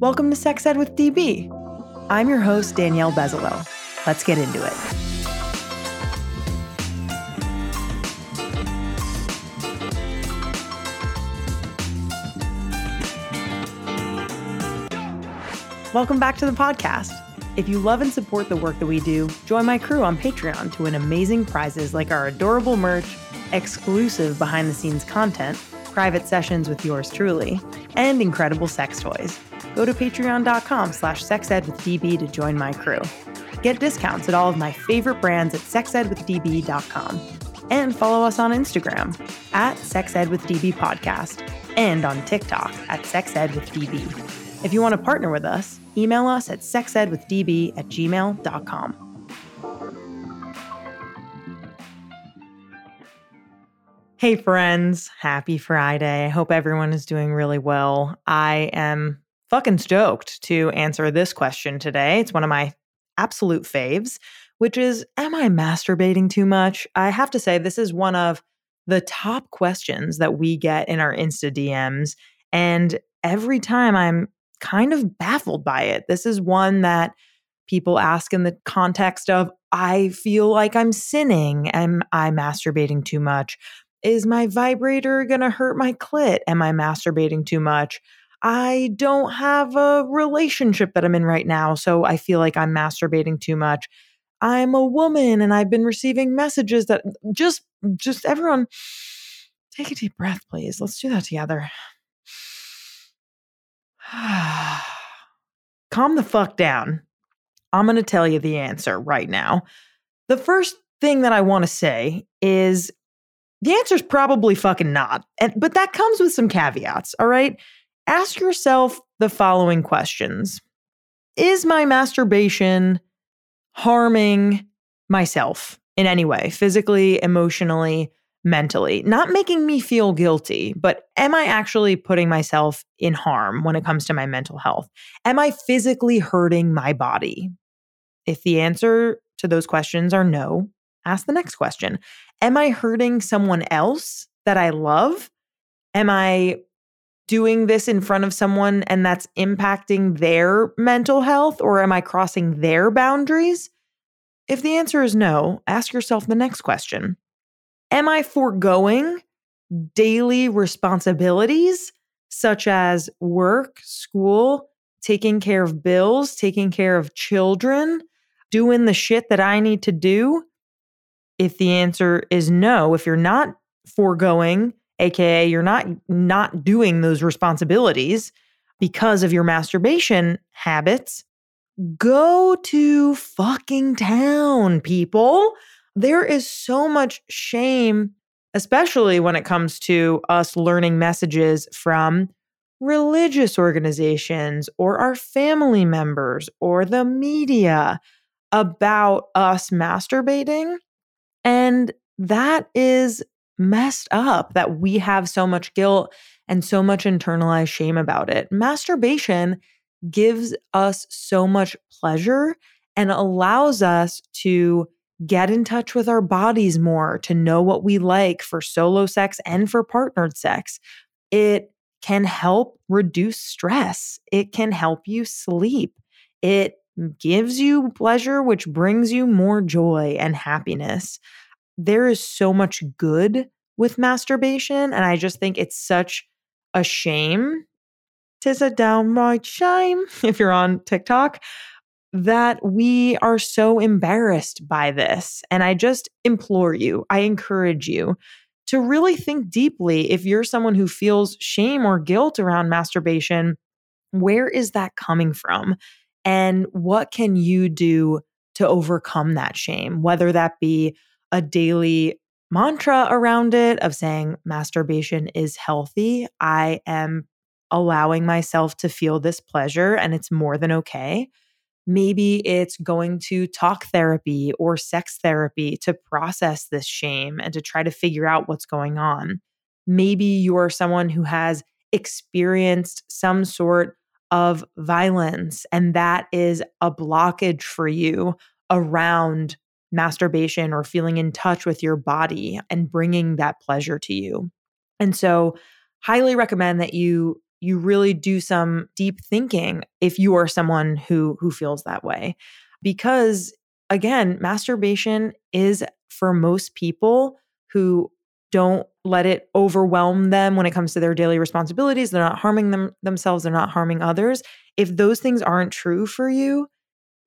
Welcome to Sex Ed with DB. I'm your host, Danielle Bezalel. Let's get into it. Welcome back to the podcast. If you love and support the work that we do, join my crew on Patreon to win amazing prizes like our adorable merch, exclusive behind the scenes content, private sessions with yours truly, and incredible sex toys. Go to patreon.com slash sexedwithdb to join my crew. Get discounts at all of my favorite brands at sexedwithdb.com. And follow us on Instagram at sexedwithdb podcast and on TikTok at sexedwithdb. If you want to partner with us, email us at sexedwithdb at gmail.com. Hey, friends. Happy Friday. I hope everyone is doing really well. I am fucking stoked to answer this question today. It's one of my absolute faves, which is Am I masturbating too much? I have to say, this is one of the top questions that we get in our Insta DMs. And every time I'm kind of baffled by it. This is one that people ask in the context of I feel like I'm sinning. Am I masturbating too much? Is my vibrator going to hurt my clit? Am I masturbating too much? I don't have a relationship that I'm in right now, so I feel like I'm masturbating too much. I'm a woman and I've been receiving messages that just just everyone take a deep breath please. Let's do that together. Calm the fuck down. I'm going to tell you the answer right now. The first thing that I want to say is the answer is probably fucking not. And but that comes with some caveats, all right? Ask yourself the following questions. Is my masturbation harming myself in any way, physically, emotionally, mentally, not making me feel guilty, but am I actually putting myself in harm when it comes to my mental health? Am I physically hurting my body? If the answer to those questions are no, ask the next question Am I hurting someone else that I love? Am I doing this in front of someone and that's impacting their mental health or am I crossing their boundaries? If the answer is no, ask yourself the next question Am I foregoing daily responsibilities such as work, school, taking care of bills, taking care of children, doing the shit that I need to do? If the answer is no, if you're not foregoing, aka you're not not doing those responsibilities because of your masturbation habits, go to fucking town, people there is so much shame, especially when it comes to us learning messages from religious organizations or our family members or the media about us masturbating. And that is messed up that we have so much guilt and so much internalized shame about it. Masturbation gives us so much pleasure and allows us to get in touch with our bodies more to know what we like for solo sex and for partnered sex. It can help reduce stress. It can help you sleep. It gives you pleasure, which brings you more joy and happiness. There is so much good with masturbation. And I just think it's such a shame. Tis a downright shame if you're on TikTok that we are so embarrassed by this. And I just implore you, I encourage you to really think deeply if you're someone who feels shame or guilt around masturbation, where is that coming from? And what can you do to overcome that shame? Whether that be a daily mantra around it of saying masturbation is healthy, I am allowing myself to feel this pleasure and it's more than okay Maybe it's going to talk therapy or sex therapy to process this shame and to try to figure out what's going on. Maybe you're someone who has experienced some sort of violence, and that is a blockage for you around masturbation or feeling in touch with your body and bringing that pleasure to you. And so, highly recommend that you you really do some deep thinking if you are someone who who feels that way. Because again, masturbation is for most people who don't let it overwhelm them when it comes to their daily responsibilities. They're not harming them themselves, they're not harming others. If those things aren't true for you,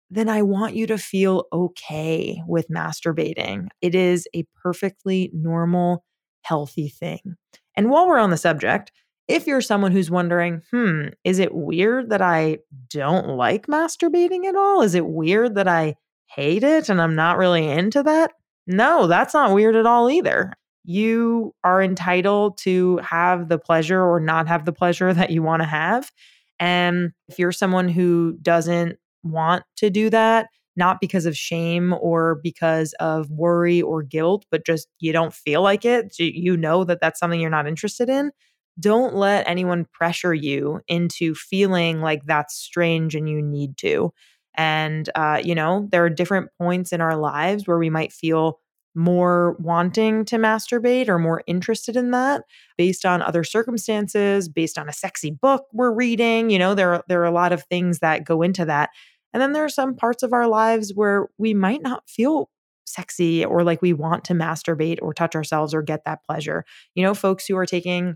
then I want you to feel okay with masturbating. It is a perfectly normal, healthy thing. And while we're on the subject, if you're someone who's wondering, hmm, is it weird that I don't like masturbating at all? Is it weird that I hate it and I'm not really into that? No, that's not weird at all either. You are entitled to have the pleasure or not have the pleasure that you want to have. And if you're someone who doesn't want to do that, not because of shame or because of worry or guilt, but just you don't feel like it, you know that that's something you're not interested in, don't let anyone pressure you into feeling like that's strange and you need to. And, uh, you know, there are different points in our lives where we might feel more wanting to masturbate or more interested in that based on other circumstances, based on a sexy book we're reading. You know, there there are a lot of things that go into that. And then there are some parts of our lives where we might not feel sexy or like we want to masturbate or touch ourselves or get that pleasure. You know, folks who are taking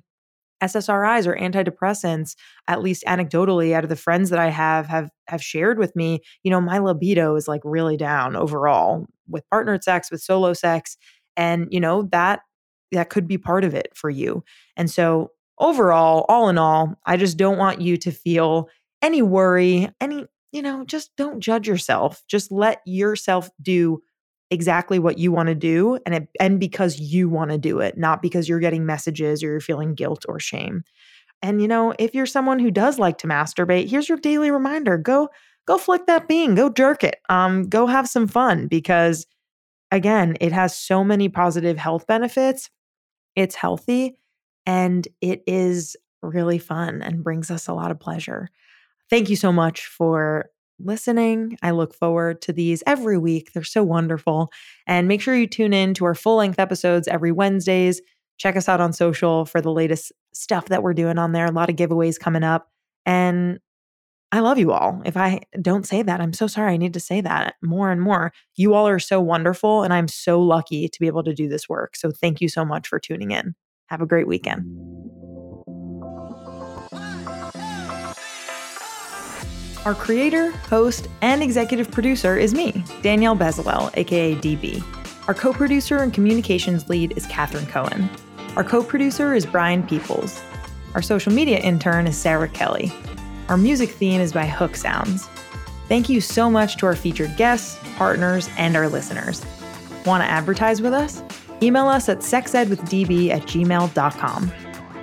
SSRIs or antidepressants, at least anecdotally out of the friends that I have have have shared with me, you know, my libido is like really down overall with partnered sex, with solo sex, and you know, that that could be part of it for you. And so overall, all in all, I just don't want you to feel any worry, any, you know, just don't judge yourself. Just let yourself do exactly what you want to do and it, and because you want to do it, not because you're getting messages or you're feeling guilt or shame. And you know, if you're someone who does like to masturbate, here's your daily reminder. Go go flick that bean, go jerk it. Um go have some fun because again, it has so many positive health benefits. It's healthy and it is really fun and brings us a lot of pleasure. Thank you so much for listening. I look forward to these every week. They're so wonderful. And make sure you tune in to our full length episodes every Wednesdays. Check us out on social for the latest stuff that we're doing on there. A lot of giveaways coming up. And I love you all. If I don't say that, I'm so sorry. I need to say that more and more. You all are so wonderful, and I'm so lucky to be able to do this work. So thank you so much for tuning in. Have a great weekend. Our creator, host, and executive producer is me, Danielle Bezalel, aka DB. Our co producer and communications lead is Katherine Cohen. Our co producer is Brian Peoples. Our social media intern is Sarah Kelly. Our music theme is by Hook Sounds. Thank you so much to our featured guests, partners, and our listeners. Want to advertise with us? Email us at sexedwithdb at gmail.com.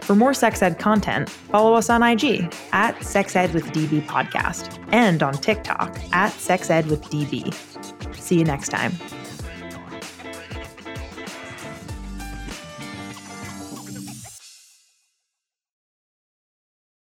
For more sex ed content, follow us on IG at SexEd with DB Podcast and on TikTok at SexEd with DB. See you next time.